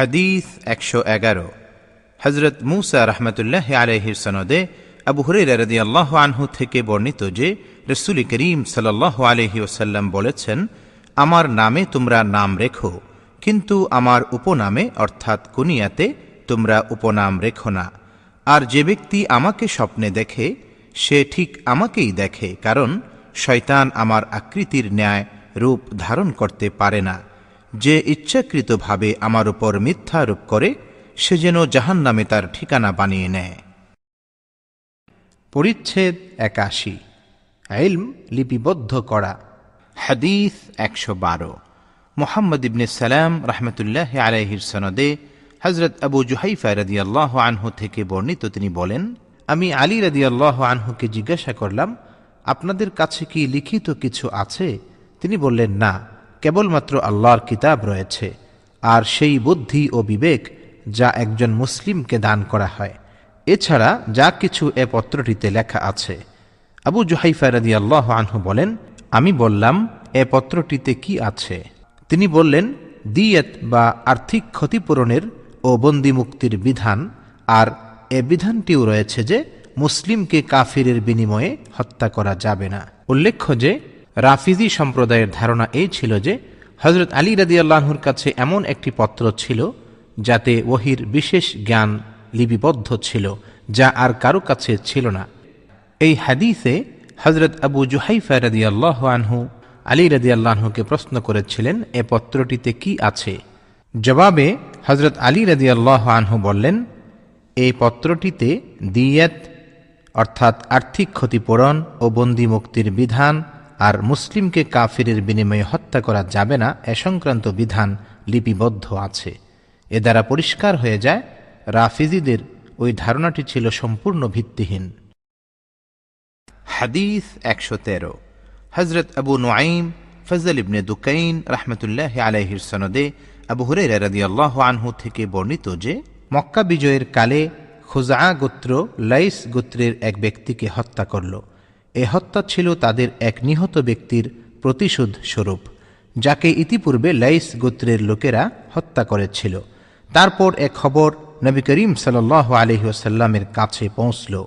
হাদিস একশো এগারো। হজরত মুসা রহমতুল্লাহ আলহির সনদে আবু হুরেরা রদি আল্লাহ আনহু থেকে বর্ণিত যে রসুল করিম সাল্লাহ আলহি ওসাল্লাম বলেছেন, আমার নামে তোমরা নাম রেখো, কিন্তু আমার উপনামে, অর্থাৎ কুনিয়াতে, তোমরা উপনাম রেখো না। আর যে ব্যক্তি আমাকে স্বপ্নে দেখে, সে ঠিক আমাকেই দেখে, কারণ শয়তান আমার আকৃতির ন্যায় রূপ ধারণ করতে পারে না। যে ইচ্ছাকৃতভাবে আমার উপর মিথ্যারোপ করে, সে যেন জাহান নামে তার ঠিকানা বানিয়ে নেয়। পরিচ্ছেদ একাশি। ইলম লিপিবদ্ধ করা। হাদিস একশো বারো। মোহাম্মদ ইবনে সালাম রহমতুল্লাহ আলাইহির সনদে হজরত আবু জুহাইফা রদি আল্লাহ আনহু থেকে বর্ণিত তিনি বলেন, আমি আলী রদি আল্লাহ আনহুকে জিজ্ঞাসা করলাম, আপনাদের কাছে কি লিখিত কিছু আছে? তিনি বললেন, না। কেবলমাত্র আল্লাহর কিতাব রয়েছে, আর সেই বুদ্ধি ও বিবেক যা একজন মুসলিমকে দান করা হয়। এছাড়া যা কিছু এ পত্রটিতে লেখা আছে। আবু জুহাইফা রাদি আল্লাহ আনহু বলেন, আমি বললাম, এ পত্রটিতে কি আছে? তিনি বললেন, দিয়েত বা আর্থিক ক্ষতিপূরণের ও বন্দি মুক্তির বিধান, আর এ বিধানটিও রয়েছে যে, মুসলিমকে কাফিরের বিনিময়ে হত্যা করা যাবে না। উল্লেখ্য যে রাফিজি সম্প্রদায়ের ধারণা এই ছিল যে হজরত আলী রাদি আল্লাহর কাছে এমন একটি পত্র ছিল যাতে ওহির বিশেষ জ্ঞান লিপিবদ্ধ ছিল, যা আর কারও কাছে ছিল না। এই হাদিসে হজরত আবু জুহাইফা রাদি আল্লাহ আনহু, আলী রাদি প্রশ্ন করেছিলেন, এ পত্রটিতে কি আছে? জবাবে হজরত আলী রাদি আল্লাহ আনহু বললেন এই পত্রটিতে দিয়াত, অর্থাৎ আর্থিক ক্ষতিপূরণ ও বন্দি মুক্তির বিধান আর মুসলিমকে কাফিরের বিনিময়ে হত্যা করা যাবে না এ সংক্রান্ত বিধান লিপিবদ্ধ আছে। এ দ্বারা পরিষ্কার হয়ে যায়, রাফিজিদের ওই ধারণাটি ছিল সম্পূর্ণ ভিত্তিহীন। হাদিস একশো তেরো। হজরত আবু নোয়াইম ফজল ইবনে দুকাইন রহমতুল্লাহ আলাইহির সনদে আবু হুরেরা রাদিয়াল্লাহু আনহু থেকে বর্ণিত যে, মক্কা বিজয়ের কালে খুজা গোত্র লাইস গোত্রের এক ব্যক্তিকে হত্যা করল। এ হত্যা ছিল তাদের এক নিহত ব্যক্তির প্রতিশোধ স্বরূপ যাকে ইতিপূর্বে লাইস গোত্রের লোকেরা হত্যা করেছিল। তারপর এক খবর নবী করিম সাল আলহি ওসাল্লামের কাছে পৌঁছল।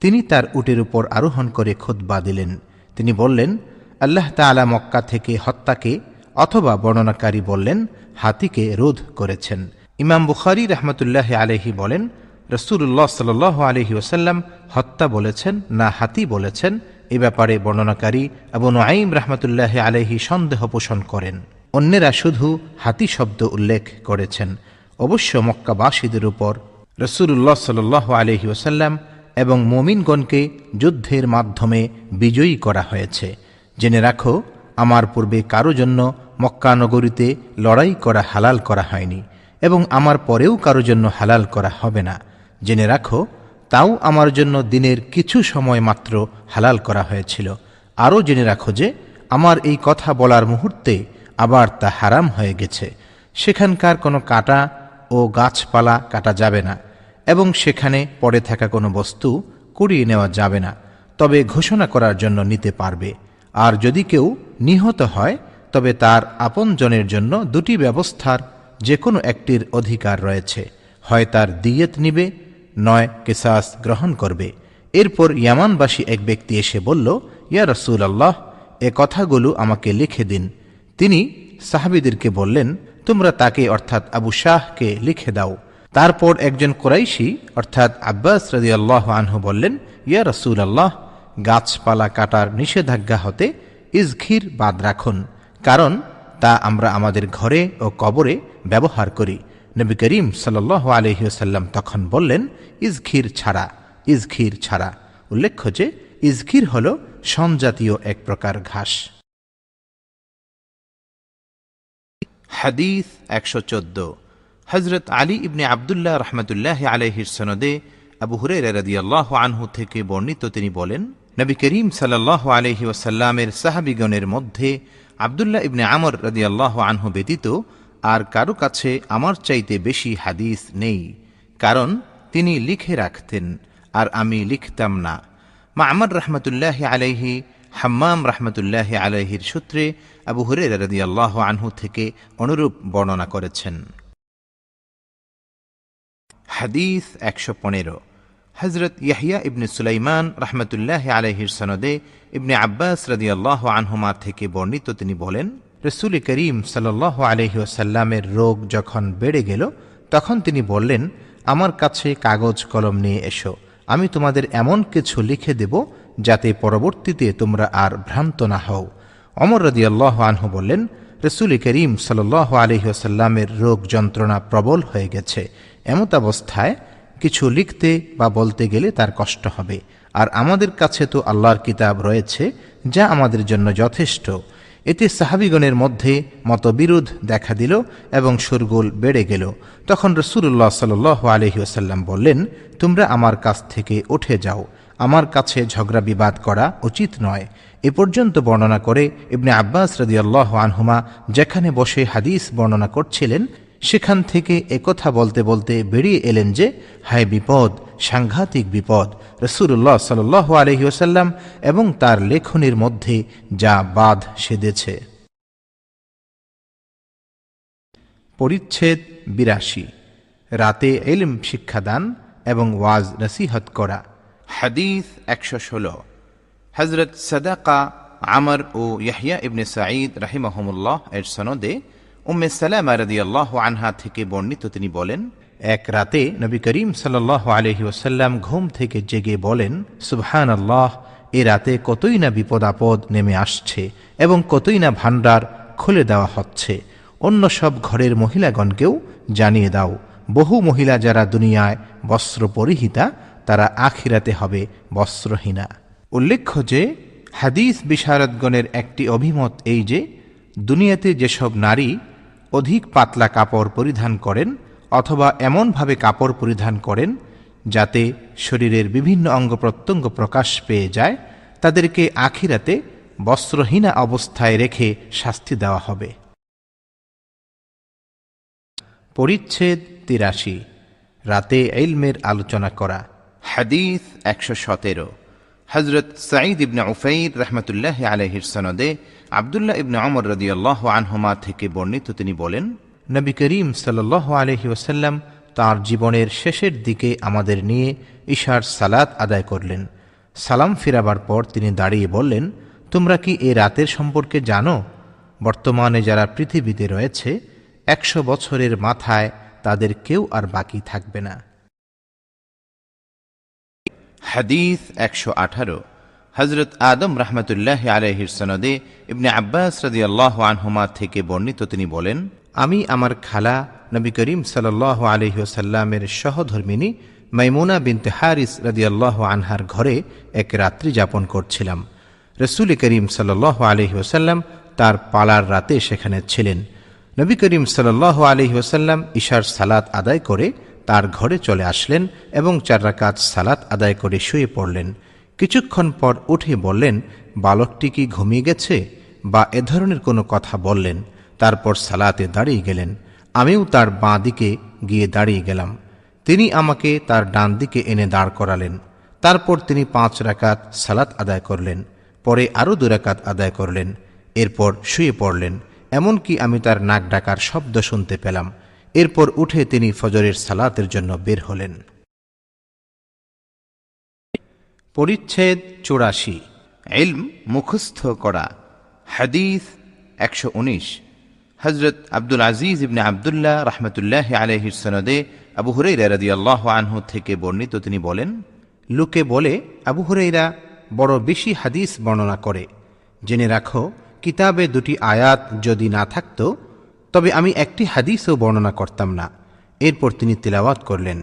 তিনি তার উটের উপর আরোহণ করে খুতবা দিলেন। তিনি বললেন, আল্লাহ তালা মক্কা থেকে হত্যাকে অথবা বর্ণনাকারী বললেন, হাতিকে রোধ করেছেন। ইমাম বুখারি রহমতুল্লাহ আলহি বলেন রসুল্লাহ সাল আলহি ওসাল্লাম হত্যা বলেছেন, না হাতি বলেছেন, এ ব্যাপারে বর্ণনাকারী এবং আইম রহমতুল্লাহ আলহি সন্দেহ পোষণ করেন। অন্যেরা শুধু হাতি শব্দ উল্লেখ করেছেন। অবশ্য মক্কাবাসীদের উপর রসুল্লাহ সাল আলহি ওসাল্লাম এবং মোমিনগণকে যুদ্ধের মাধ্যমে বিজয়ী করা হয়েছে। জেনে রাখো, আমার পূর্বে কারও জন্য মক্কা নগরীতে লড়াই করা হালাল করা হয়নি এবং আমার পরেও কারও জন্য হালাল করা হবে না। জেনে রাখো, তাও আমার জন্য দিনের কিছু সময় মাত্র হালাল করা হয়েছিল। আরও জেনে রাখো যে, আমার এই কথা বলার মুহূর্তে আবার তা হারাম হয়ে গেছে। সেখানকার কোনো কাটা ও গাছপালা কাটা যাবে না, এবং সেখানে পড়ে থাকা কোনো বস্তু কুড়িয়ে নেওয়া যাবে না, তবে ঘোষণা করার জন্য নিতে পারবে। আর যদি কেউ নিহত হয়, তবে তার আপনজনের জন্য দুটি ব্যবস্থার যে কোনো একটির অধিকার রয়েছে। হয় তার দিয়েত নিবে নয় কেসাস গ্রহণ করবে। এরপর ইয়ামানবাসী এক ব্যক্তি এসে বলল, ইয়া রসুল আল্লাহ এ কথাগুলো আমাকে লিখে দিন। তিনি সাহাবিদেরকে বললেন, তোমরা তাকে অর্থাৎ আবু শাহকে লিখে দাও। তারপর একজন কোরাইশি, অর্থাৎ আব্বাস রাজি আল্লাহ আনহু বললেন, ইয়া রসুল আল্লাহ গাছপালা কাটার নিষেধাজ্ঞা হতে ইজঘির বাদ রাখুন, কারণ তা আমরা আমাদের ঘরে ও কবরে ব্যবহার করি। নবী করিম সাল আলহিউসাল্লাম তখন বললেন, ইজঘির ছাড়া ইজঘির ছাড়া। উল্লেখ্য যে, ইজঘির হল সমজাতীয় এক প্রকার ঘাস। হাদিস একশো চোদ্দ। হজরত আলী ইবনে আবদুল্লাহ রহমতুল্লাহ আলহির সনদে আবু হুরের রাদিয়াল্লাহ আনহু থেকে বর্ণিত তিনি বলেন, নবী করিম সাল্লাহ আলহি ওসাল্লামের সাহাবিগণের মধ্যে আবদুল্লাহ ইবনে আমর রাদিয়াল্লাহ আনহু ব্যতীত আর কারও কাছে আমার চাইতে বেশি হাদিস নেই, কারণ তিনি লিখে রাখতেন, আর আমি লিখতাম না। মা আমার রহমতুল্লাহ আলাইহি, হাম্মাম রহমতুল্লাহ আলাইহির সূত্রে আবু হুরের রাদিয়াল্লাহ আনহু থেকে অনুরূপ বর্ণনা করেছেন। হাদিস একশো পনেরো। হজরত ইয়াহিয়া ইবনে সুলাইমান রহমতুল্লাহ আলহির সনদে ইবনে আব্বাস রদিয়াল্লাহ আনহুমা থেকে বর্ণিত তিনি বলেন রসুল করিম সাল্লাহ আলহিউসাল্লামের রোগ যখন বেড়ে গেল, তখন তিনি বললেন, আমার কাছে কাগজ কলম নিয়ে এসো, আমি তোমাদের এমন কিছু লিখে দেব যাতে পরবর্তীতে তোমরা আর ভ্রান্ত না হও। অমর রদি আল্লাহ আনহু বললেন, রসুল করিম সাল্লাহ আলহিউসাল্লামের রোগ যন্ত্রণা প্রবল হয়ে গেছে। এমত অবস্থায় কিছু লিখতে বা বলতে গেলে তার কষ্ট হবে। আর আমাদের কাছে তো আল্লাহর কিতাব রয়েছে, যা আমাদের জন্য যথেষ্ট। এতে সাহাবিগণের মধ্যে মতবিরোধ দেখা দিল এবং সুরগোল বেড়ে গেল। তখন রসুল্লাহ সাল আলহি আসাল্লাম বললেন, তোমরা আমার কাছ থেকে উঠে যাও। আমার কাছে ঝগড়া বিবাদ করা উচিত নয়। এ পর্যন্ত বর্ণনা করে ইবনে আব্বাস রদিয়াল্লাহ আনহুমা, যেখানে বসে হাদিস বর্ণনা করছিলেন সেখান থেকে একথা বলতে বলতে বেরিয়ে এলেন যে, হায় বিপদ, সাংঘাতিক বিপদ। রসুল্লাহ সাল আলহি ওসাল্লাম এবং তার লেখনির মধ্যে যা বাদ সেদেছে পরিচ্ছেদ বিরাশি। রাতে এলম শিক্ষাদান এবং ওয়াজ নসিহত করা। হাদিস একশো ষোলো। হজরত সদাকা আমর ও ইয়াহিয়া ইবনে সাঈদ রাহিমহমুল্লাহ এর সনদে উম্মে সালামা রাদিয়াল্লাহু আনহা থেকে বর্ণিত তিনি বলেন, এক রাতে নবী করিম সাল্লাহ আলহি ওসাল্লাম ঘুম থেকে জেগে বলেন সুবহান আল্লাহ এ রাতে কতই না বিপদ আপদ নেমে আসছে এবং কতই না ভাণ্ডার খুলে দেওয়া হচ্ছে। অন্য সব ঘরের মহিলাগণকেও জানিয়ে দাও, বহু মহিলা যারা দুনিয়ায় বস্ত্র পরিহিতা, তারা আখিরাতে হবে বস্ত্রহীনা। উল্লেখ্য যে, হাদিস বিশারদগণের একটি অভিমত এই যে, দুনিয়াতে যেসব নারী অধিক পাতলা কাপড় পরিধান করেন অথবা এমনভাবে কাপড় পরিধান করেন যাতে শরীরের বিভিন্ন অঙ্গ প্রত্যঙ্গ প্রকাশ পেয়ে যায়, তাদেরকে আখিরাতে বস্ত্রহীনা অবস্থায় রেখে শাস্তি দেওয়া হবে। পরিচ্ছেদ তিরাশি। রাতে ইলমের আলোচনা করা। হাদিস একশো সতেরো। হজরত সাঈদ ইবনে উফাইর রহমতুল্লাহ আলহির সনদে আবদুল্লাহ ইবনে অমর রদিয়াল্লাহ আনহুমা থেকে বর্ণিত তিনি বলেন নবী করিম সাল আলহি ওসাল্লাম তাঁর জীবনের শেষের দিকে আমাদের নিয়ে ঈশার সালাত আদায় করলেন। সালাম ফিরাবার পর তিনি দাঁড়িয়ে বললেন তোমরা কি এ রাতের সম্পর্কে জানো? বর্তমানে যারা পৃথিবীতে রয়েছে একশো বছরের মাথায় তাদের কেউ আর বাকি থাকবে না। হাদিস একশো আঠারো। হজরত আদম রহমতুল্লাহ আলহির সনদে ইবনে আব্বাস রদি আল্লাহ আনহুমা থেকে বর্ণিত তিনি বলেন, আমি আমার খালা নবী করিম সাল আলহিউসাল্লামের সহধর্মিনী মাইমুনা বিনতে হারিস রদিয়াল্লাহ আনহার ঘরে এক রাত্রি যাপন করছিলাম। রসুল করিম সাল আলহিউসাল্লাম তার পালার রাতে সেখানে ছিলেন। নবী করিম সাল আলহিউসাল্লাম ঈশার সালাত আদায় করে তার ঘরে চলে আসলেন এবং চার রাকাত সালাত আদায় করে শুয়ে পড়লেন। কিছুক্ষণ পর উঠে বললেন, বালকটি কি ঘুমিয়ে গেছে? বা, এ ধরনের কোনো কথা বললেন। তারপর সালাতে দাঁড়িয়ে গেলেন। আমিও তার বাঁ দিকে গিয়ে দাঁড়িয়ে গেলাম। তিনি আমাকে তার ডান দিকে এনে দাঁড় করালেন। তারপর তিনি পাঁচ রাকাত সালাত আদায় করলেন, পরে আরও দুরাকাত আদায় করলেন, এরপর শুয়ে পড়লেন। এমনকি আমি তার নাক ডাকার শব্দ শুনতে পেলাম। এরপর উঠে তিনি ফজরের সালাতের জন্য বের হলেন। পরিচ্ছেদ চুরাশি। ইলম মুখস্থ করা। হাদিস একশো উনিশ। হজরত আব্দুল আজিজ ইবনে আবদুল্লাহ রহমতুল্লাহ আলহির সনদে আবু হুরাইরা রদি আল্লাহ আনহু থেকে বর্ণিত তিনি বলেন, লোকে বলে, আবু হুরাইরা বড় বেশি হাদিস বর্ণনা করে। জেনে রাখো, কিতাবে দুটি আয়াত যদি না থাকত, তবে আমি একটি হাদিসও বর্ণনা করতাম না। এরপর তিনি তিলাওয়াত করলেন।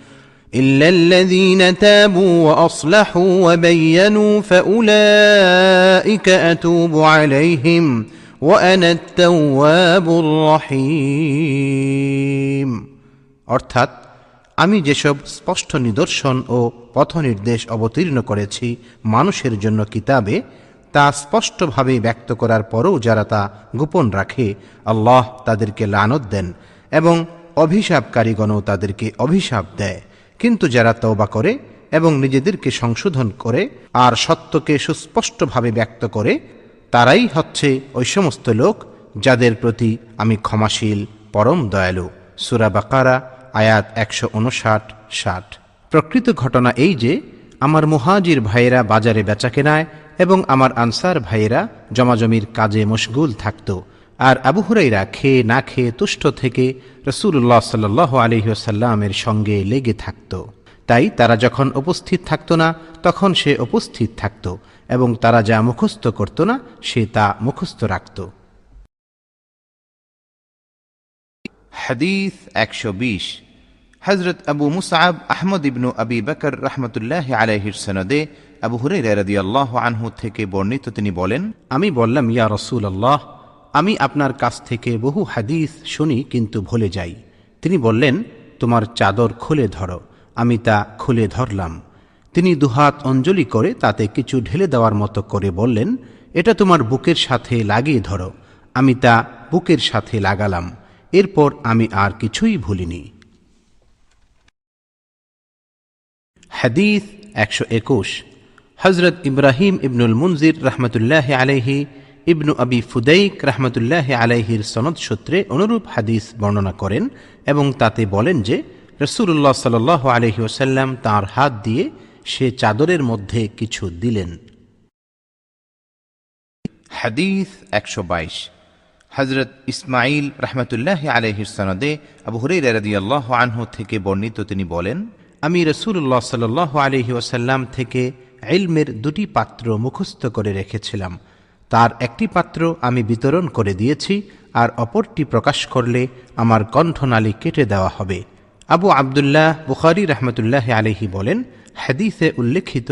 إلا الذين تابوا وأصلحوا وبينوا فأولئك أتوب عليهم وأنا التواب الرحيم অর্থাৎ আমি যেসব স্পষ্ট নিদর্শন ও পথনির্দেশ অবতীর্ণ করেছি মানুষের জন্য কিতাবে তা স্পষ্টভাবে ব্যক্ত করার পরও যারা তা গোপন রাখে আল্লাহ তাদেরকে লানত দেন এবং অভিশাপকারীগণও তাদেরকে অভিশাপ দেয় কিন্তু যারা তওবা করে এবং নিজেদেরকে সংশোধন করে আর সত্যকে সুস্পষ্টভাবে ব্যক্ত করে, তারাই হচ্ছে ওই সমস্ত লোক যাদের প্রতি আমি ক্ষমাশীল, পরম দয়ালু। সুরা বাকারা, আয়াত একশো উনষাট, ষাট। প্রকৃত ঘটনা এই যে, আমার মুহাজির ভাইয়েরা বাজারে বেচাকেনায় এবং আমার আনসার ভাইয়েরা জমাজমির কাজে মশগুল থাকত। আর আবু হুরাইরা খেয়ে না খেয়ে তুষ্ট থেকে রসুল্লাহ সাল্লাহ আলহিহসাল্লামের সঙ্গে লেগে থাকত। তাই তারা যখন উপস্থিত থাকত না তখন সে উপস্থিত থাকত এবং তারা যা মুখস্থ করত না সে তা মুখস্থ রাখত। হাদিস একশো বিশ। হজরত আবু মুসাব আহমদ ইবনু আবি বকর রহমতুল্লাহ আলাইহির সনদে আবু হুরাইরা রাদিয়াল্লাহু আনহু থেকে বর্ণিত তিনি বলেন আমি বললাম ইয়া রসুল আল্লাহ আমি আপনার কাছ থেকে বহু হাদিস শুনি, কিন্তু ভুলে যাই। তিনি বললেন, তোমার চাদর খুলে ধরো, আমি তা খুলে ধরলাম। তিনি দুহাত অঞ্জলি করে তাতে কিছু ঢেলে দেওয়ার মতো করে বললেন, এটা তোমার বুকের সাথে লাগিয়ে ধরো, আমি তা বুকের সাথে লাগালাম, এরপর আমি আর কিছুই ভুলিনি। হাদিস একশো একুশ। হজরত ইব্রাহিম ইবনুল মুনজির রহমতুল্লাহ আলাইহি ইবনু আবি ফুদাইক রহমতুল্লাহ আলাইহির সনদ সূত্রে অনুরূপ হাদিস বর্ণনা করেন এবং তাতে বলেন যে রসুল্লাহ সাল আলহি ওসাল্লাম তাঁর হাত দিয়ে সে চাদরের মধ্যে কিছু দিলেন। হাদিস একশো বাইশ। হজরত ইসমাইল রহমতুল্লাহ আলহির সনদে আবু হুরাইরা রাদিয়াল্লাহু আনহু থেকে বর্ণিত তিনি বলেন আমি রসুল্লাহ সাল আলহি ওসাল্লাম থেকে ইলমের দুটি পাত্র মুখস্থ করে রেখেছিলাম। তার একটি পাত্র আমি বিতরণ করে দিয়েছি, আর অপরটি প্রকাশ করলে আমার কণ্ঠনালী কেটে দেওয়া হবে। আবু আবদুল্লাহ বুখারি রহমতুল্লাহ আলহি বলেন, হাদিসে উল্লেখিত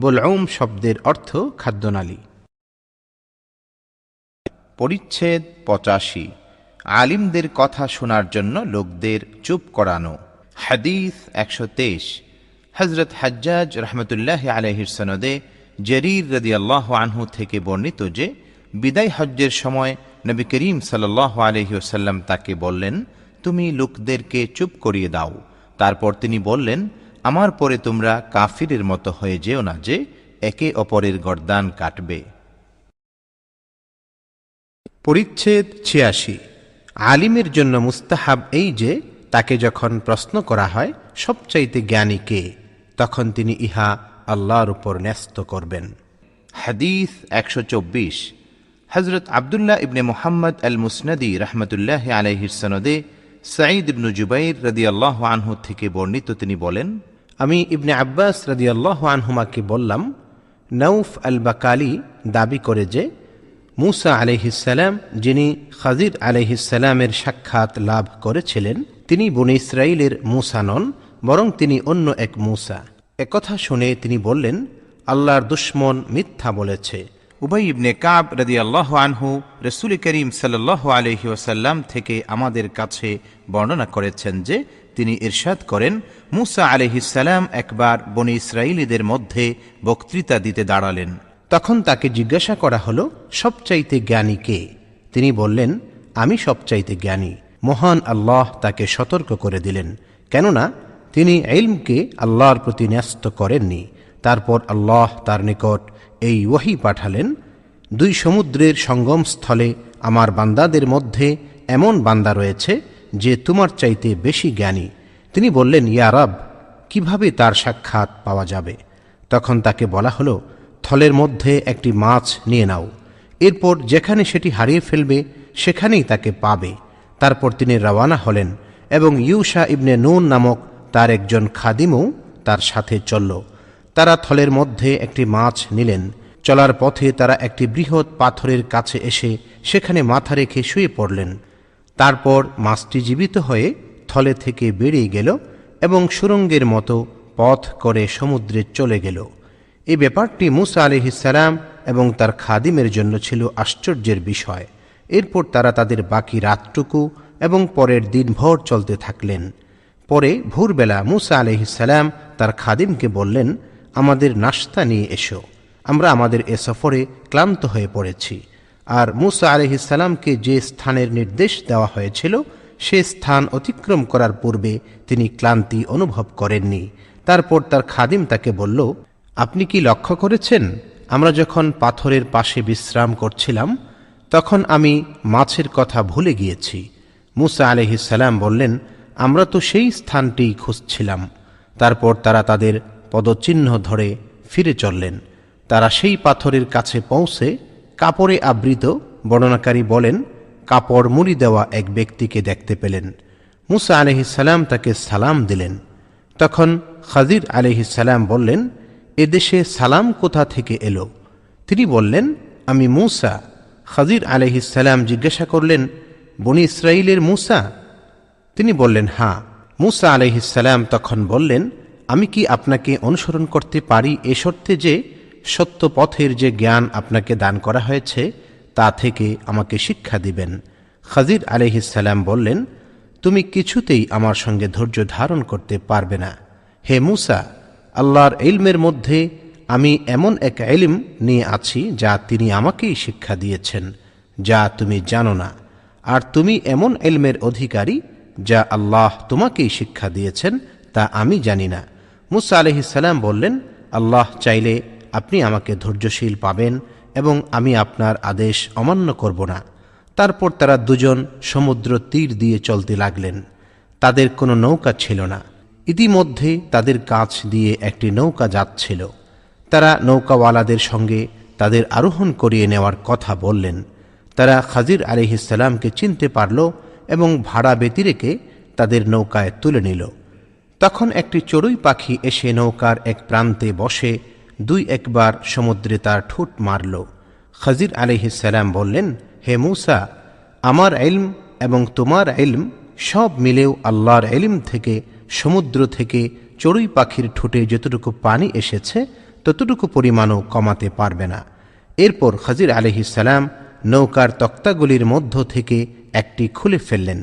বোলউম শব্দের অর্থ খাদ্যনালী। পরিচ্ছেদ পঁচাশি। আলিমদের কথা শোনার জন্য লোকদের চুপ করানো। হাদিস একশো তেইশ। হজরত হাজ্জাজ রহমতুল্লাহ আলহির সনদে জরির রদিয়াল্লাহ আনহু থেকে বর্ণিত যে, বিদায় হজ্জের সময় নবী করিম সাল্লাহ আলহিউসাল্লাম তাকে বললেন, তুমি লোকদেরকে চুপ করিয়ে দাও। তারপর তিনি বললেন, আমার পরে তোমরা কাফিরের মতো হয়ে যেও না যে, একে অপরের গর্দান কাটবে। পরিচ্ছেদ ছিয়াশি। আলিমের জন্য মুস্তাহাব এই যে, তাকে যখন প্রশ্ন করা হয়, সবচাইতে জ্ঞানী কে? তখন তিনি ইহা আল্লাহর উপর ন্যস্ত করবেন। হাদিস একশো চব্বিশ। হজরত আবদুল্লাহ ইবনে মোহাম্মদ আল মুসনদি রহমতুল্লাহ আলহির সনদে সাঈদ ইবনু জুবাইর রদিয়াল্লাহ আনহু থেকে বর্ণিত তিনি বলেন আমি ইবনে আব্বাস রাদিয়াল্লাহ আনহুমাকে বললাম নৌফ আল বাকালি দাবি করে যে মুসা আলহিসাল্লাম যিনি খাজির আলহিসাল্লামের সাক্ষাৎ লাভ করেছিলেন তিনি বনে ইসরায়েলের মুসা নন বরং তিনি অন্য এক মুসা। একথা শুনে তিনি বললেন আল্লাহর দুশ্মন মিথ্যা বলেছে। উবাই ইবনে কাব রদি রদিয়াল্লাহ আনহু রসুল করিম সাল্লাহ আলহি ওসাল্লাম থেকে আমাদের কাছে বর্ণনা করেছেন যে তিনি ইরশাদ করেন মুসা আলহিসাল্লাম একবার বনি ইসরায়েলিদের মধ্যে বক্তৃতা দিতে দাঁড়ালেন। তখন তাকে জিজ্ঞাসা করা হলো সবচাইতে জ্ঞানী কে? তিনি বললেন আমি সবচাইতে জ্ঞানী। মহান আল্লাহ তাকে সতর্ক করে দিলেন। কেননা তিনি এলমকে আল্লাহর প্রতি ন্যস্ত করেননি। তারপর আল্লাহ তার নিকট এই ওয়াহি পাঠালেন, দুই সমুদ্রের সঙ্গমস্থলে আমার বান্দাদের মধ্যে এমন বান্দা রয়েছে যে তোমার চাইতে বেশি জ্ঞানী। তিনি বললেন ইয়ারাব কীভাবে তার সাক্ষাৎ পাওয়া যাবে? তখন তাকে বলা হলো, থলের মধ্যে একটি মাছ নিয়ে নাও। এরপর যেখানে সেটি হারিয়ে ফেলবে, সেখানেই তাকে পাবে। তারপর তিনি রওয়ানা হলেন এবং ইউশা ইবনে নুন নামক তার একজন খাদিমও তার সাথে চলল। তারা থলের মধ্যে একটি মাছ নিলেন। চলার পথে তারা একটি বৃহৎ পাথরের কাছে এসে সেখানে মাথা রেখে শুয়ে পড়লেন। তারপর মাছটি জীবিত হয়ে থলে থেকে বেরিয়ে গেল এবং সুরঙ্গের মতো পথ করে সমুদ্রে চলে গেল। এই ব্যাপারটি মুসা আলিহিসাল্লাম এবং তার খাদিমের জন্য ছিল আশ্চর্যের বিষয়। এরপর তারা তাদের বাকি রাতটুকু এবং পরের দিনভর চলতে থাকলেন। পরে ভোরবেলা মুসা আলহিসাল্লাম তার খাদিমকে বললেন, আমাদের নাস্তা নিয়ে এসো। আমরা আমাদের এ সফরে ক্লান্ত হয়ে পড়েছি। আর মুসা আলহিসাল্লামকে যে স্থানের নির্দেশ দেওয়া হয়েছিল, সে স্থান অতিক্রম করার পূর্বে তিনি ক্লান্তি অনুভব করেননি। তারপর তার খাদিম তাকে বলল, আপনি কি লক্ষ্য করেছেন? আমরা যখন পাথরের পাশে বিশ্রাম করছিলাম, তখন আমি মাছের কথা ভুলে গিয়েছি। মুসা আলহিসাল্লাম বললেন আমরা তো সেই স্থানটি খুঁজছিলাম। তারপর তারা তাদের পদচিহ্ন ধরে ফিরে চললেন। তারা সেই পাথরের কাছে পৌঁছে কাপড়ে আবৃত বর্ণনাকারী বলেন, কাপড় মুড়ি দেওয়া এক ব্যক্তিকে দেখতে পেলেন। মুসা আলহিসাল্লাম তাকে সালাম দিলেন। তখন খাজির আলহিসাল্লাম বললেন এদেশে সালাম কোথা থেকে এলো? তিনি বললেন, আমি মুসা। খাজির আলহিসাল্লাম জিজ্ঞাসা করলেন, বনি ইসরায়েলের মুসা? তিনি বললেন হ্যাঁ মুসা আলহিসাল্লাম তখন বললেন, আমি কি আপনাকে অনুসরণ করতে পারি এ শর্তে যে সত্য পথের যে জ্ঞান আপনাকে দান করা হয়েছে, তা থেকে আমাকে শিক্ষা দিবেন? খাজির আলহিসাল্লাম বললেন, তুমি কিছুতেই আমার সঙ্গে ধৈর্য ধারণ করতে পারবে না। হে মুসা, আল্লাহর ইলমের মধ্যে আমি এমন এক এলিম নিয়ে আছি, যা তিনি আমাকেই শিক্ষা দিয়েছেন, যা তুমি জানো না। আর তুমি এমন এলমের অধিকারী যা আল্লাহ তোমাকেই শিক্ষা দিয়েছেন, তা আমি জানি না। মুসা আলহিসাল্লাম বললেন, আল্লাহ চাইলে আপনি আমাকে ধৈর্যশীল পাবেন এবং আমি আপনার আদেশ অমান্য করব না। তারপর তারা দুজন সমুদ্র তীর দিয়ে চলতে লাগলেন। তাদের কোনো নৌকা ছিল না। ইতিমধ্যে তাদের কাছ দিয়ে একটি নৌকা যাচ্ছিল। তারা নৌকাওয়ালাদের সঙ্গে তাদের আরোহণ করিয়ে নেওয়ার কথা বললেন। তারা খাজির আলিহিসাল্লামকে চিনতে পারল এবং ভাড়া ব্যতিরেকে তাদের নৌকায় তুলে নিল। তখন একটি চড়ুই পাখি এসে নৌকার এক প্রান্তে বসে দুই একবার সমুদ্রে তার ঠোঁট মারল। খাজির আলিহিসাল্লাম বললেন, হে মূসা, আমার এলম এবং তোমার এলম সব মিলেও আল্লাহর এলিম থেকে, সমুদ্র থেকে চড়ুই পাখির ঠোঁটে যতটুকু পানি এসেছে, ততটুকু পরিমাণও কমাতে পারবে না। এরপর খাজির আলহিসাল্লাম নৌকার তক্তাগুলির মধ্য থেকে একটি খুলে ফেললেন।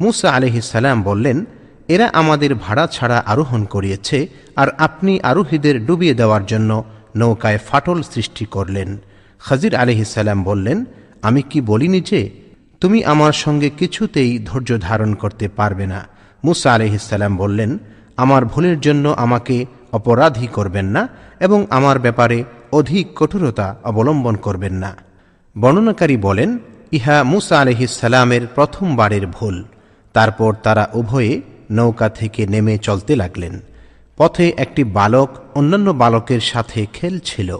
মুসা আলহিসাল্লাম বললেন, এরা আমাদের ভাড়া ছাড়া আরোহণ করিয়েছে আর আপনি আরোহীদের ডুবিয়ে দেওয়ার জন্য নৌকায় ফাটল সৃষ্টি করলেন। খাজির আলহিসাল্লাম বললেন, আমি কি বলিনি যে তুমি আমার সঙ্গে কিছুতেই ধৈর্য ধারণ করতে পারবে না? মুসা আলহিসাল্লাম বললেন, আমার ভুলের জন্য আমাকে অপরাধী করবেন না এবং আমার ব্যাপারে অধিক কঠোরতা অবলম্বন করবেন না। বর্ণনাকারী বলেন ইহা মুসা আলহিসাল্লামের প্রথমবারের ভুল। তারপর তারা উভয়ে নৌকা থেকে নেমে চলতে লাগলেন। পথে একটি বালক অন্যান্য বালকের সাথে খেলছিল।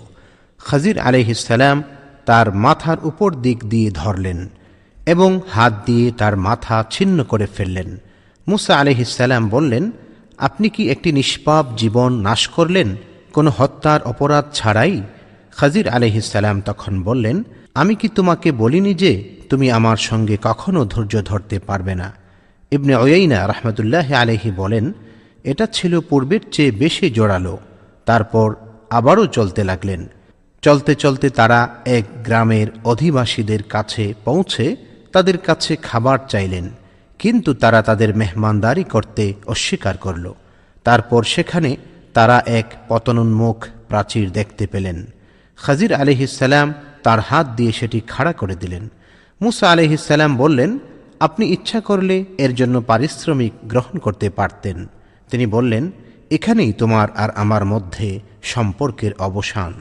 খাজির আলহিসাল্লাম তার মাথার উপর দিক দিয়ে ধরলেন এবং হাত দিয়ে তার মাথা ছিন্ন করে ফেললেন। মুসা আলহিসাল্লাম বললেন, আপনি কি একটি নিষ্পাপ জীবন নাশ করলেন? কোনো হত্যার অপরাধ ছাড়াই? খাজির আলহিসাল্লাম তখন বললেন আমি কি তোমাকে বলিনি যে তুমি আমার সঙ্গে কখনো ধৈর্য ধরতে পারবে না? ইবনে ওয়াইনা রহমতুল্লাহ আলহি বলেন, এটা ছিল পূর্বের চেয়ে বেশি জোরালো। তারপর আবারও চলতে লাগলেন। চলতে চলতে তারা এক গ্রামের অধিবাসীদের কাছে পৌঁছে তাদের কাছে খাবার চাইলেন, কিন্তু তারা তাদের মেহমানদারি করতে অস্বীকার করল। তারপর সেখানে তারা এক পতনোন্মুখ প্রাচীর দেখতে পেলেন। খাজির আলহিসাল্লাম তার হাত দিয়ে সেটি খাড়া করে দিলেন। মুসা আলহিসাল্লাম বললেন, আপনি ইচ্ছা করলে এর জন্য পারিশ্রমিক গ্রহণ করতে পারতেন। তিনি বললেন, এখানেই তোমার আর আমার মধ্যে সম্পর্কের অবসান।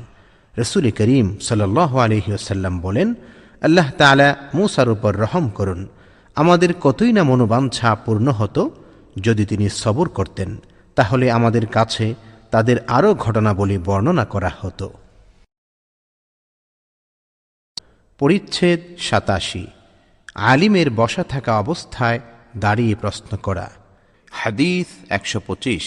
রসুল করিম সাল আলহিউসাল্লাম বলেন, আল্লাহ তালা মুসার উপর রহম করুন। আমাদের কতই না মনোবাঞ্ছা পূর্ণ হতো যদি তিনি সবর করতেন। তাহলে আমাদের কাছে তাদের আরও ঘটনাবলী বর্ণনা করা হতো। পরিচ্ছেদ সাতাশি। আলিমের বসা থাকা অবস্থায় দাঁড়িয়ে প্রশ্ন করা। হাদিস একশো পঁচিশ।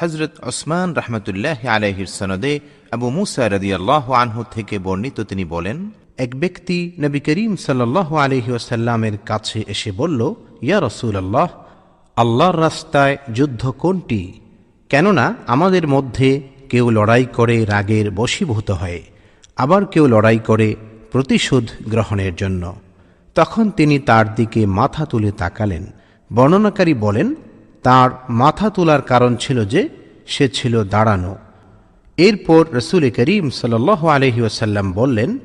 হজরত ওসমান রহমতুল্লাহ আলহির সনদে আবু মুসা রদি আল্লাহ আনহু থেকে বর্ণিত তিনি বলেন, এক ব্যক্তি নবী করিম সাল্লাহ আলহি ওসাল্লামের কাছে এসে বলল, ইয়া রসুল আল্লাহ আল্লাহর রাস্তায় যুদ্ধ কোনটি? কেননা আমাদের মধ্যে কেউ লড়াই করে রাগের বশীভূত হয়, আবার কেউ লড়াই করে প্রতিশোধ গ্রহণের জন্য। তখন তিনি তার দিকে মাথা তুলে তাকালেন। বর্ণনাকারী বলেন, তার মাথা তোলার কারণ ছিল যে সে ছিল দাঁড়ানো। এরপর রসুল করিম সাল আলহি ওসাল্লাম বললেন,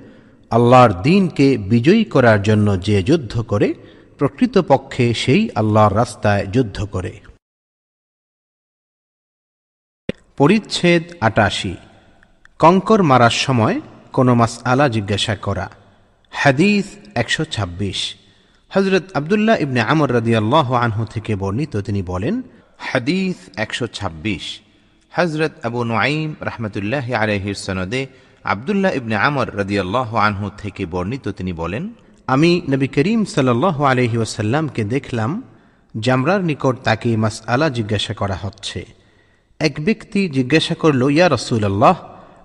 আল্লাহর দিনকে বিজয়ী করার জন্য যে যুদ্ধ করে, প্রকৃতপক্ষে সেই আল্লাহর রাস্তায় যুদ্ধ করে। পরিচ্ছেদ আটাশি। কঙ্কর মারার সময় কোনো মাস আলা জিজ্ঞাসা করা। হাদিস একশো ছাব্বিশ। হজরত আবদুল্লাহ ইবনে আমর রদিয়াল্লাহ আনহু থেকে বর্ণিত, তিনি বলেন, হাদিস একশো ছাব্বিশ। হজরত আবু নোয়াইম রহমতুল্লাহ আলহির সনদে আবদুল্লাহ ইবনে আমর রদিয়াল্লাহ আনহু থেকে বর্ণিত, তিনি বলেন, আমি নবী করিম সাল্লাহ আলহি ওসাল্লামকে দেখলাম, জামরার নিকট তাকে মাস আলা জিজ্ঞাসা করা হচ্ছে। এক ব্যক্তি জিজ্ঞাসা করল, ইয়া রসুল্লাহ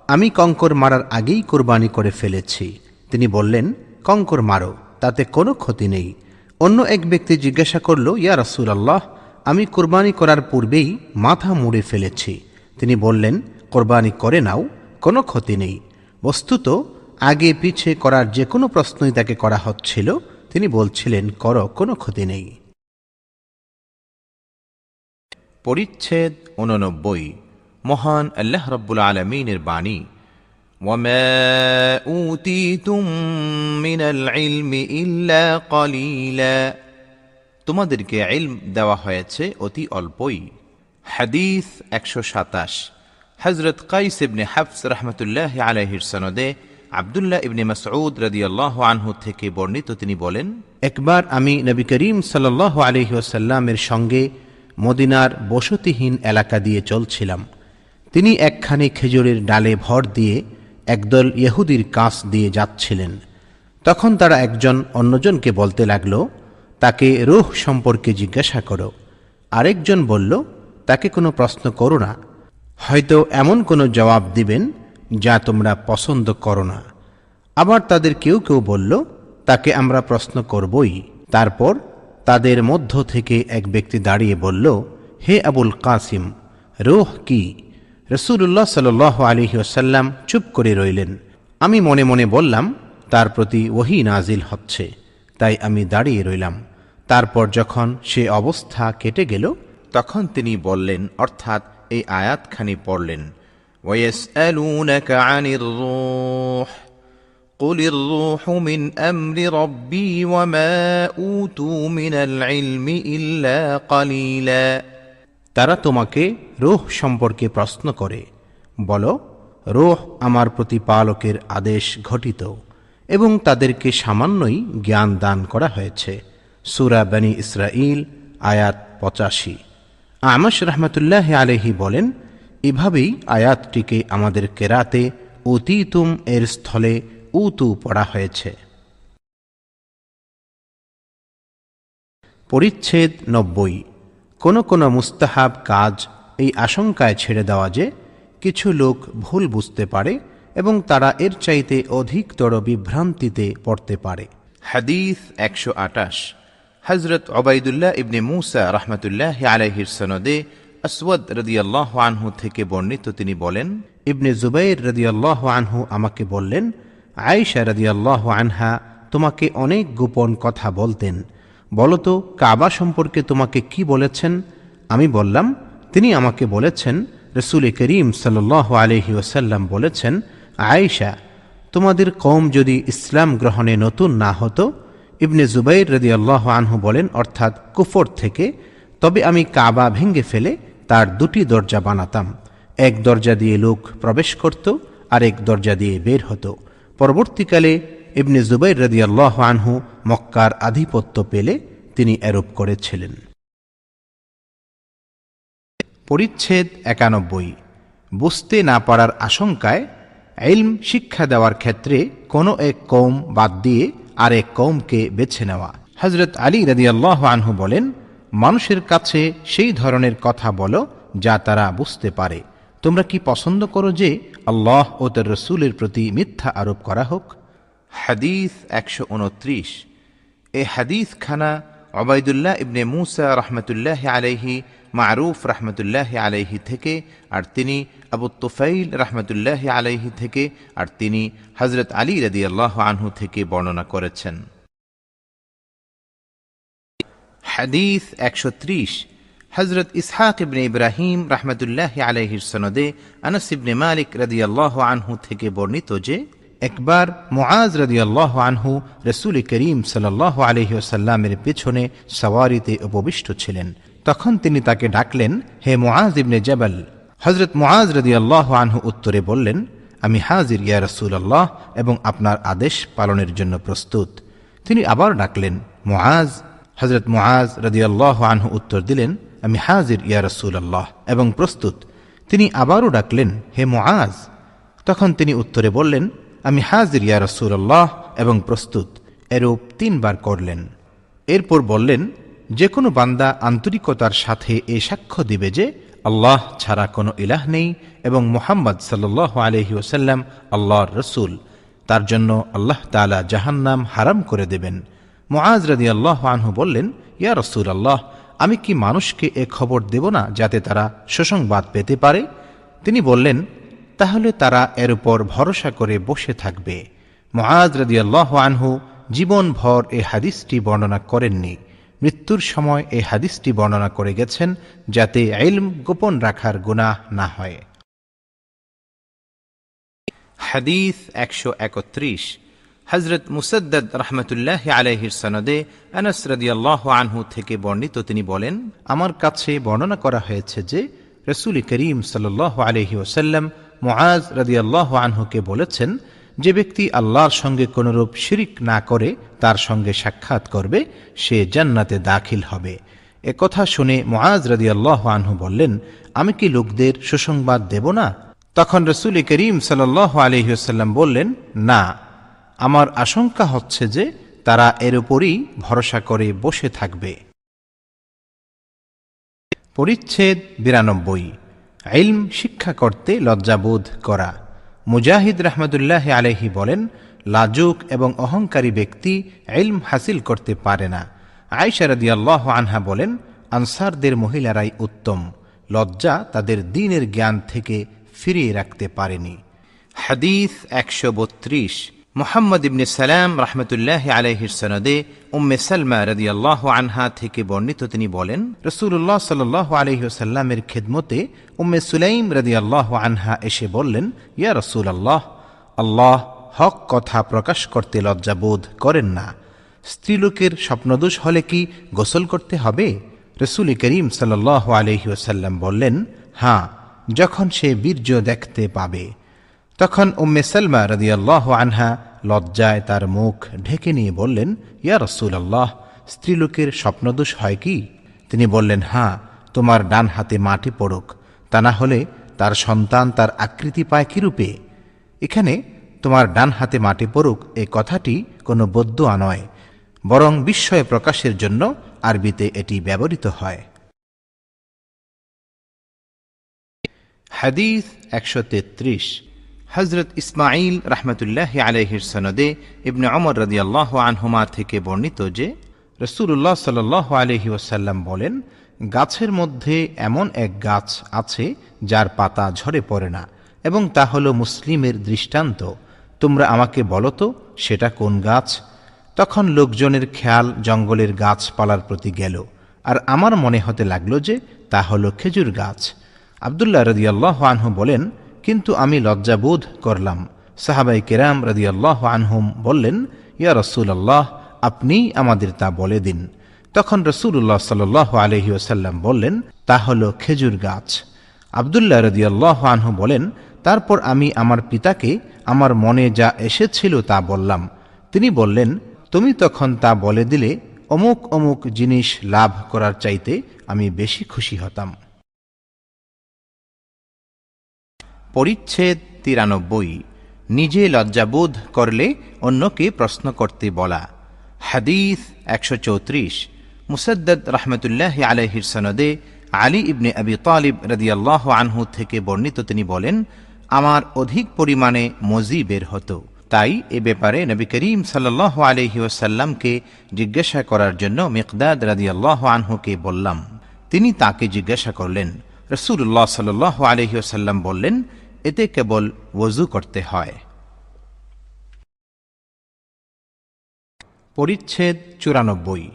আমি কঙ্কর মারার আগেই কোরবানি করে ফেলেছি। তিনি বললেন, কঙ্কর মারো, তাতে কোনো ক্ষতি নেই। অন্য এক ব্যক্তি জিজ্ঞাসা করল, ইয়া রসুল্লাহ আমি কোরবানি করার পূর্বেই মাথা মুড়ে ফেলেছি। তিনি বললেন, কোরবানি করে নাও, কোনো ক্ষতি নেই। বস্তুত, আগে পিছে করার যে কোনো প্রশ্নই তাকে করা হচ্ছিল। তিনি বলছিলেন, কর, কোনো ক্ষতি নেই। পরিচ্ছেদ উননব্বই মহান আল্লাহ রব্বুল আলমিনের বাণী وما أوتيتم من العلم إلا قليلا তোমাদেরকে ইলম দেওয়া হয়েছে অতি অল্পই হাদিস একশো সাতাশ হজরত কাইস ইবনে হাফস রহমতুল্লাহ আলহির সনদে আবদুল্লাহ ইবনে মাসউদ রাদিয়াল্লাহু আনহু থেকে বর্ণিত তিনি বলেন একবার আমি নবী করিম সাল্লাহ আলহিহাসাল্লামের সঙ্গে মদিনার বসতিহীন এলাকা দিয়ে চলছিলাম তিনি একখানি খেজুরের ডালে ভর দিয়ে একদল ইহুদির কাঁচ দিয়ে যাচ্ছিলেন। তখন তারা একজন অন্যজনকে বলতে লাগল, তাকে রুহ সম্পর্কে জিজ্ঞাসা করো। আরেকজন বলল, তাকে কোনো প্রশ্ন করো না। হয়তো এমন কোনো জবাব দিবেন যা তোমরা পছন্দ করো না। আবার তাদের কেউ কেউ বলল, তাকে আমরা প্রশ্ন করবই। তারপর তাদের মধ্য থেকে এক ব্যক্তি দাঁড়িয়ে বলল, হে আবুল কাসিম, রোহ কি? রসুল্লাহ সাল আলহি ওসাল্লাম চুপ করে রইলেন আমি মনে মনে বললাম তার প্রতি ওহি নাজিল হচ্ছে তাই আমি দাঁড়িয়ে রইলাম তারপর যখন সে অবস্থা কেটে গেল তখন তিনি বললেন অর্থাৎ এই আয়াতখানি পড়লেন ويسألونك عن الروح قل الروح من أمر ربي وما أوتوا من العلم إلا قليلا তারা তোমাকে রোহ সম্পর্কে প্রশ্ন করে। বলো, রোহ আমার প্রতিপালকের আদেশ ঘটিত এবং তাদেরকে সামান্যই জ্ঞান দান করা হয়েছে। সুরা বানি ইসরাইল আয়াত পঁচাশি। আমস রহমতুল্লাহ আলহি বলেন, এভাবেই আয়াতটিকে আমাদের কেরাতে অতীতুম এর স্থলে উতু পড়া হয়েছে। পরিচ্ছেদ নব্বই। কোনো কোনো মুস্তাহাব কাজ এই আশঙ্কায় ছেড়ে দেওয়া যে কিছু লোক ভুল বুঝতে পারে এবং তারা এর চাইতে অধিকতর বিভ্রান্তিতে পড়তে পারে। হাদিস একশো আটাশ হজরত ওবায়দুল্লাহ ইবনে মুসা রহমতুল্লাহ আলহির সনদে আসওয়াদ রদিয়াল্লাহ আনহু থেকে বর্ণিত তিনি বলেন ইবনে জুবাইর রদিয়াল্লাহ আনহু আমাকে বললেন আয়েশা রদিয়াল্লাহ আনহা তোমাকে অনেক গোপন কথা বলতেন। বলতো, কাবা সম্পর্কে তোমাকে কি বলেছেন? আমি বললাম, তিনি আমাকে বলেছেন, রসুল করিম সাল আলহি ওসাল্লাম বলেছেন, আয়েশা, তোমাদের কম যদি ইসলাম গ্রহণে নতুন না হতো, ইবনে জুবাইর রদি আল্লাহ আনহু বলেন, অর্থাৎ কুফর থেকে, তবে আমি কাবা ভেঙ্গে ফেলে তার দুটি দরজা বানাতাম। এক দরজা দিয়ে লোক প্রবেশ করত আর এক দরজা দিয়ে বের হতো। পরবর্তীকালে ইবনে জুবাইর রদি আল্লাহ আনহু মক্কার আধিপত্য পেলে তিনি এরূপ করেছিলেন। পরিচ্ছেদ একানব্বই। বুঝতে না পারার আশঙ্কায় এলম শিক্ষা দেওয়ার ক্ষেত্রে কোনো এক কৌম বাদ দিয়ে আরেক কৌমকে বেছে নেওয়া। হজরত আলী রদিয়াল্লাহ আনহু বলেন, মানুষের কাছে সেই ধরনের কথা বলো যা তারা বুঝতে পারে। তোমরা কি পছন্দ করো যে আল্লাহ ও তার রসুলের প্রতি মিথ্যা আরোপ করা হোক? হাদিস একশো উনত্রিশ। এ হাদিস খানা অবায়দুল্লাহ ইবনে মুসা রহমতুল্লাহ আলাইহি, মারুফ রহমতুল্লাহ আলাইহি থেকে, আর তিনি আবু তুফাইল রহমতুল্লাহ আলাইহি থেকে, আর তিনি হজরত আলী রদি আল্লাহ আনহু থেকে বর্ণনা করেছেন। হাদিস একশো ত্রিশ। হজরত ইসহাক ইবনে ইব্রাহিম রাহমাতুল্লাহ আলাইহির সনদে আনাস ইবনে মালিক আল্লাহ আনহু থেকে বর্ণিত যে একবার মুআজ রাদিয়াল্লাহু আনহু রসুল করিম সাল্লাল্লাহু আলাইহি ওয়াসাল্লামের পেছনে সওয়ারিতে উপবিষ্ট ছিলেন। তখন তিনি তাকে ডাকলেন, হে মুআজ ইবনে জবাল হজরত মুআজ রাদিয়াল্লাহু আনহু উত্তরে বললেন, আমি হাজির, ইয়া রাসূলুল্লাহ, এবং আপনার আদেশ পালনের জন্য প্রস্তুত তিনি আবার ডাকলেন, মুআজ হজরত মুআজ রাদিয়াল্লাহু আনহু উত্তর দিলেন, আমি হাজির, ইয়া রাসূলুল্লাহ, এবং প্রস্তুত তিনি আবারও ডাকলেন, হে মুআজ! তখন তিনি উত্তরে বললেন আমি হাজির, ইয়া রাসূলুল্লাহ, এবং প্রস্তুত। এরূপ তিনবার করলেন। এরপর বললেন যে কোনো বান্দা আন্তরিকতার সাথে এ সাক্ষ্য দিবে যে, আল্লাহ ছাড়া কোনো ইলাহ নেই এবং মোহাম্মদ সাল্লাহ আলহি ওসাল্লাম আল্লাহর রসুল। তার জন্য আল্লাহ তালা জাহান্নাম হারাম করে দেবেন। মুআজ রাদি আল্লাহ আনহু বললেন, ইয়া রসুল আল্লাহ আমি কি মানুষকে এ খবর দেব না যাতে তারা সুসংবাদ পেতে পারে? তিনি বললেন তাহলে তারা এর উপর ভরসা করে বসে থাকবে। মহাজ রদিয়াল্লাহ আনহু জীবনভর এ হাদিসটি বর্ণনা করেননি। মৃত্যুর সময় এই হাদিসটি বর্ণনা করে গেছেন যাতে ইলম গোপন রাখার গুনাহ না হয়। হাদিস একশো একত্রিশ। হজরত মুসদ্দদ রহমতুল্লাহ আলহির সনদে আনাস রদিয়াল্লাহ আনহু থেকে বর্ণিত তিনি বলেন, আমার কাছে বর্ণনা করা হয়েছে যে রসুল করিম সাল আলহি ওসাল্লাম মুআজ রদিয়াল্লাহ আনহুকে বলেছেন, যে ব্যক্তি আল্লাহর সঙ্গে কোনরূপ শিরিক না করে তার সঙ্গে সাক্ষাৎ করবে, সে জান্নাতে দাখিল হবে। এ কথা শুনে মুআজ রদিয়াল্লাহ আনহু বললেন, আমি কি লোকদের সুসংবাদ দেব না? তখন রসুল করিম সাল আলহিউসাল্লাম বললেন, না। আমার আশঙ্কা হচ্ছে যে তারা এর উপরই ভরসা করে বসে থাকবে। পরিচ্ছেদ বিরানব্বই। ইলম, শিক্ষা করতে লজ্জাবোধ করা। মুজাহিদ রহমতুল্লাহ আলহি বলেন, লাজুক এবং অহংকারী ব্যক্তি ইলম হাসিল করতে পারে না। আয়সারদি আল্লাহ আনহা বলেন, আনসারদের মহিলারাই উত্তম। লজ্জা তাদের দিনের জ্ঞান থেকে ফিরিয়ে রাখতে পারেনি। হাদিস একশো বত্রিশ। মোহাম্মদ ইবনে সালাম রহমতুল্লাহ আলহির সনদে উম্মে সালমা রদি আল্লাহ আনহা থেকে বর্ণিত তিনি বলেন রসুল্লাহ সাল আলহিহসাল্লামের খেদমতে উম্মে সুলাইম রদি আল্লাহ আনহা এসে বললেন, ইয়া রসুল আল্লাহ আল্লাহ হক কথা প্রকাশ করতে লজ্জাবোধ করেন না। স্ত্রীলোকের স্বপ্নদোষ হলে কি গোসল করতে হবে? রসুল করিম সাল আলহিউসাল্লাম বললেন হাঁ যখন সে বীর্য দেখতে পাবে। তখন উম্মে সালমা রদিয়াল্লাহ আনহা লজ্জায় তার মুখ ঢেকে নিয়ে বললেন, ইয়া রসুল আল্লাহ স্ত্রীলোকের স্বপ্নদোষ হয় কি? তিনি বললেন হাঁ তোমার ডান হাতে মাটি পড়ুক, তা না হলে তার সন্তান তার আকৃতি পায় কিরূপে? এখানে তোমার ডান হাতে মাটি পড়ুক, এ কথাটি কোনো বদ্য নয়, বরং বিস্ময় প্রকাশের জন্য আরবিতে এটি ব্যবহৃত হয়। হাদিস একশো তেত্রিশ। হজরত ইসমাইল রহমতুল্লাহ আলহির সনদে ইবনে অমর রদিয়াল্লাহ আনহুমা থেকে বর্ণিত যে রসুল্লাহ সাল আলহি ওসাল্লাম বলেন, গাছের মধ্যে এমন এক গাছ আছে যার পাতা ঝরে পড়ে না এবং তা হল মুসলিমের দৃষ্টান্ত। তোমরা আমাকে বলো তো, সেটা কোন গাছ? তখন লোকজনের খেয়াল জঙ্গলের গাছপালার প্রতি গেল, আর আমার মনে হতে লাগল যে, তা হল খেজুর গাছ। আবদুল্লাহ রদিয়াল্লাহ আনহু বলেন কিন্তু আমি লজ্জাবোধ করলাম। সাহাবাই কেরাম রদিয়াল্লাহ আনহুম বললেন, ইয়া রসুল আল্লাহ আপনি আমাদের তা বলে দিন। তখন রসুল্লাহ সাল আলহি ওসাল্লাম বললেন, তা হল খেজুর গাছ। আবদুল্লাহ রদিয়াল্লাহ আনহু বলেন, তারপর আমি আমার পিতাকে আমার মনে যা এসেছিল তা বললাম। তিনি বললেন, তুমি তখন তা বলে দিলে অমুক অমুক জিনিস লাভ করার চাইতে আমি বেশি খুশি হতাম। পরিচ্ছেদ তিরানব্বই। নিজে লজ্জাবোধ করলে অন্যকে প্রশ্ন করতে বলা। হাদিস একশো চৌত্রিশ। মুসদ্দদ রহমতুল্লাহ আলহির সনদে আলী ইবনে আবি তালিব রদিয়াল্লাহ আনহু থেকে বর্ণিত তিনি বলেন, আমার অধিক পরিমাণে মজি বের হতো। তাই এ ব্যাপারে নবী করিম সাল্লাহ আলহি ওসাল্লামকে জিজ্ঞাসা করার জন্য মিকদাদ রাদিয়াল্লাহ আনহুকে বললাম। তিনি তাকে জিজ্ঞাসা করলেন। রসুল্লাহ সাল্লাহ আলহি ওসাল্লাম বললেন এতে কেবল ওজু করতে হয়। পরিচ্ছেদ চুরানব্বই।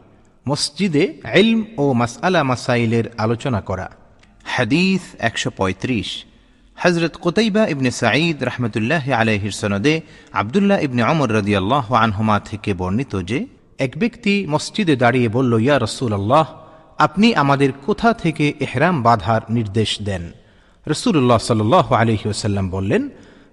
মসজিদে ইলম ও মাসআলা মাসাইলের আলোচনা করা। হাদিস একশো পঁয়ত্রিশ। হজরত কুতাইবা ইবনে সাঈদ রহমতুল্লাহ আলহির সনদে আবদুল্লাহ ইবনে অমর রদিয়াল্লাহ আনহুমা থেকে বর্ণিত যে, এক ব্যক্তি মসজিদে দাঁড়িয়ে বলল, ইয়া রসুল আল্লাহ আপনি আমাদের কোথা থেকে এহরাম বাঁধার নির্দেশ দেন? রসুল্লাহ সাল আলহি ওসাল্লাম বললেন,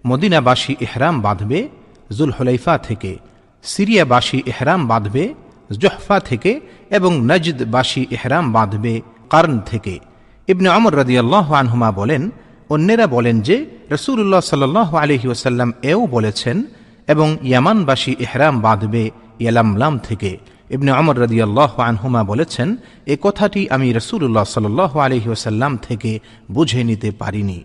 মদিনাবাসী এহরাম বাঁধবে, জুলহলাইফা থেকে, সিরিয়াবাসী এহরাম বাঁধবে, জহফা থেকে এবং নজদবাসী এহরাম বাঁধবে কার্ন থেকে। ইবনে অমর রদিয়াল্লাহ আনহুমা বলেন, অন্যেরা বলেন যে রসুল্লাহ সাল্লাহ আলহি ওসাল্লাম এও বলেছেন, এবং ইয়ামানবাসী এহরাম বাঁধবে ইয়ালামলাম থেকে। ইবনে অমর রদিয়াল্লাহ আনহুমা বলেছেন, এ কথাটি আমি রসুল্লাহ সাল আলহি ওসাল্লাম থেকে বুঝে নিতে পারিনি।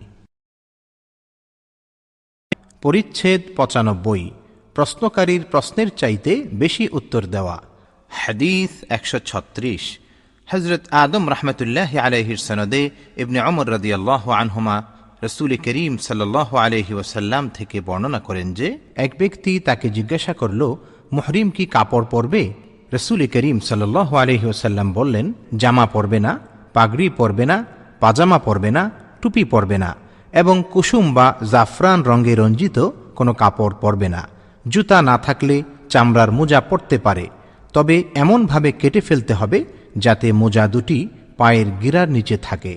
পরিচ্ছেদ পঁচানব্বই। প্রশ্নকারীর প্রশ্নের চাইতে বেশি উত্তর দেওয়া। হাদিস একশো ছত্রিশ। হজরত আদম রহমতুল্লাহ আলহির সনদে ইবনে অমর রদিয়াল্লাহ আনহুমা রসুল করিম সাল্লাহ আলহি ওসাল্লাম থেকে বর্ণনা করেন যে, এক ব্যক্তি তাকে জিজ্ঞাসা করল, মুহরিম কি কাপড় পরবে? রসুল করিম সাল আলহি ওসাল্লাম বললেন, জামা পরবে না, পাগড়ি পরবে না, পাজামা পরবে না, টুপি পরবে না এবং কুসুম বা জাফরান রঙে রঞ্জিত কোনো কাপড় পরবে না। জুতা না থাকলে চামড়ার মোজা পরতে পারে, তবে এমনভাবে কেটে ফেলতে হবে যাতে মোজা দুটি পায়ের গিরার নিচে থাকে।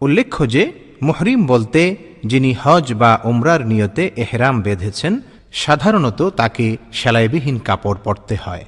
উল্লেখ্য যে, মুহরিম বলতে, যিনি হজ বা উমরার নিয়তে এহরাম বেঁধেছেন, সাধারণত তাকে সেলাইবিহীন কাপড় পরতে হয়।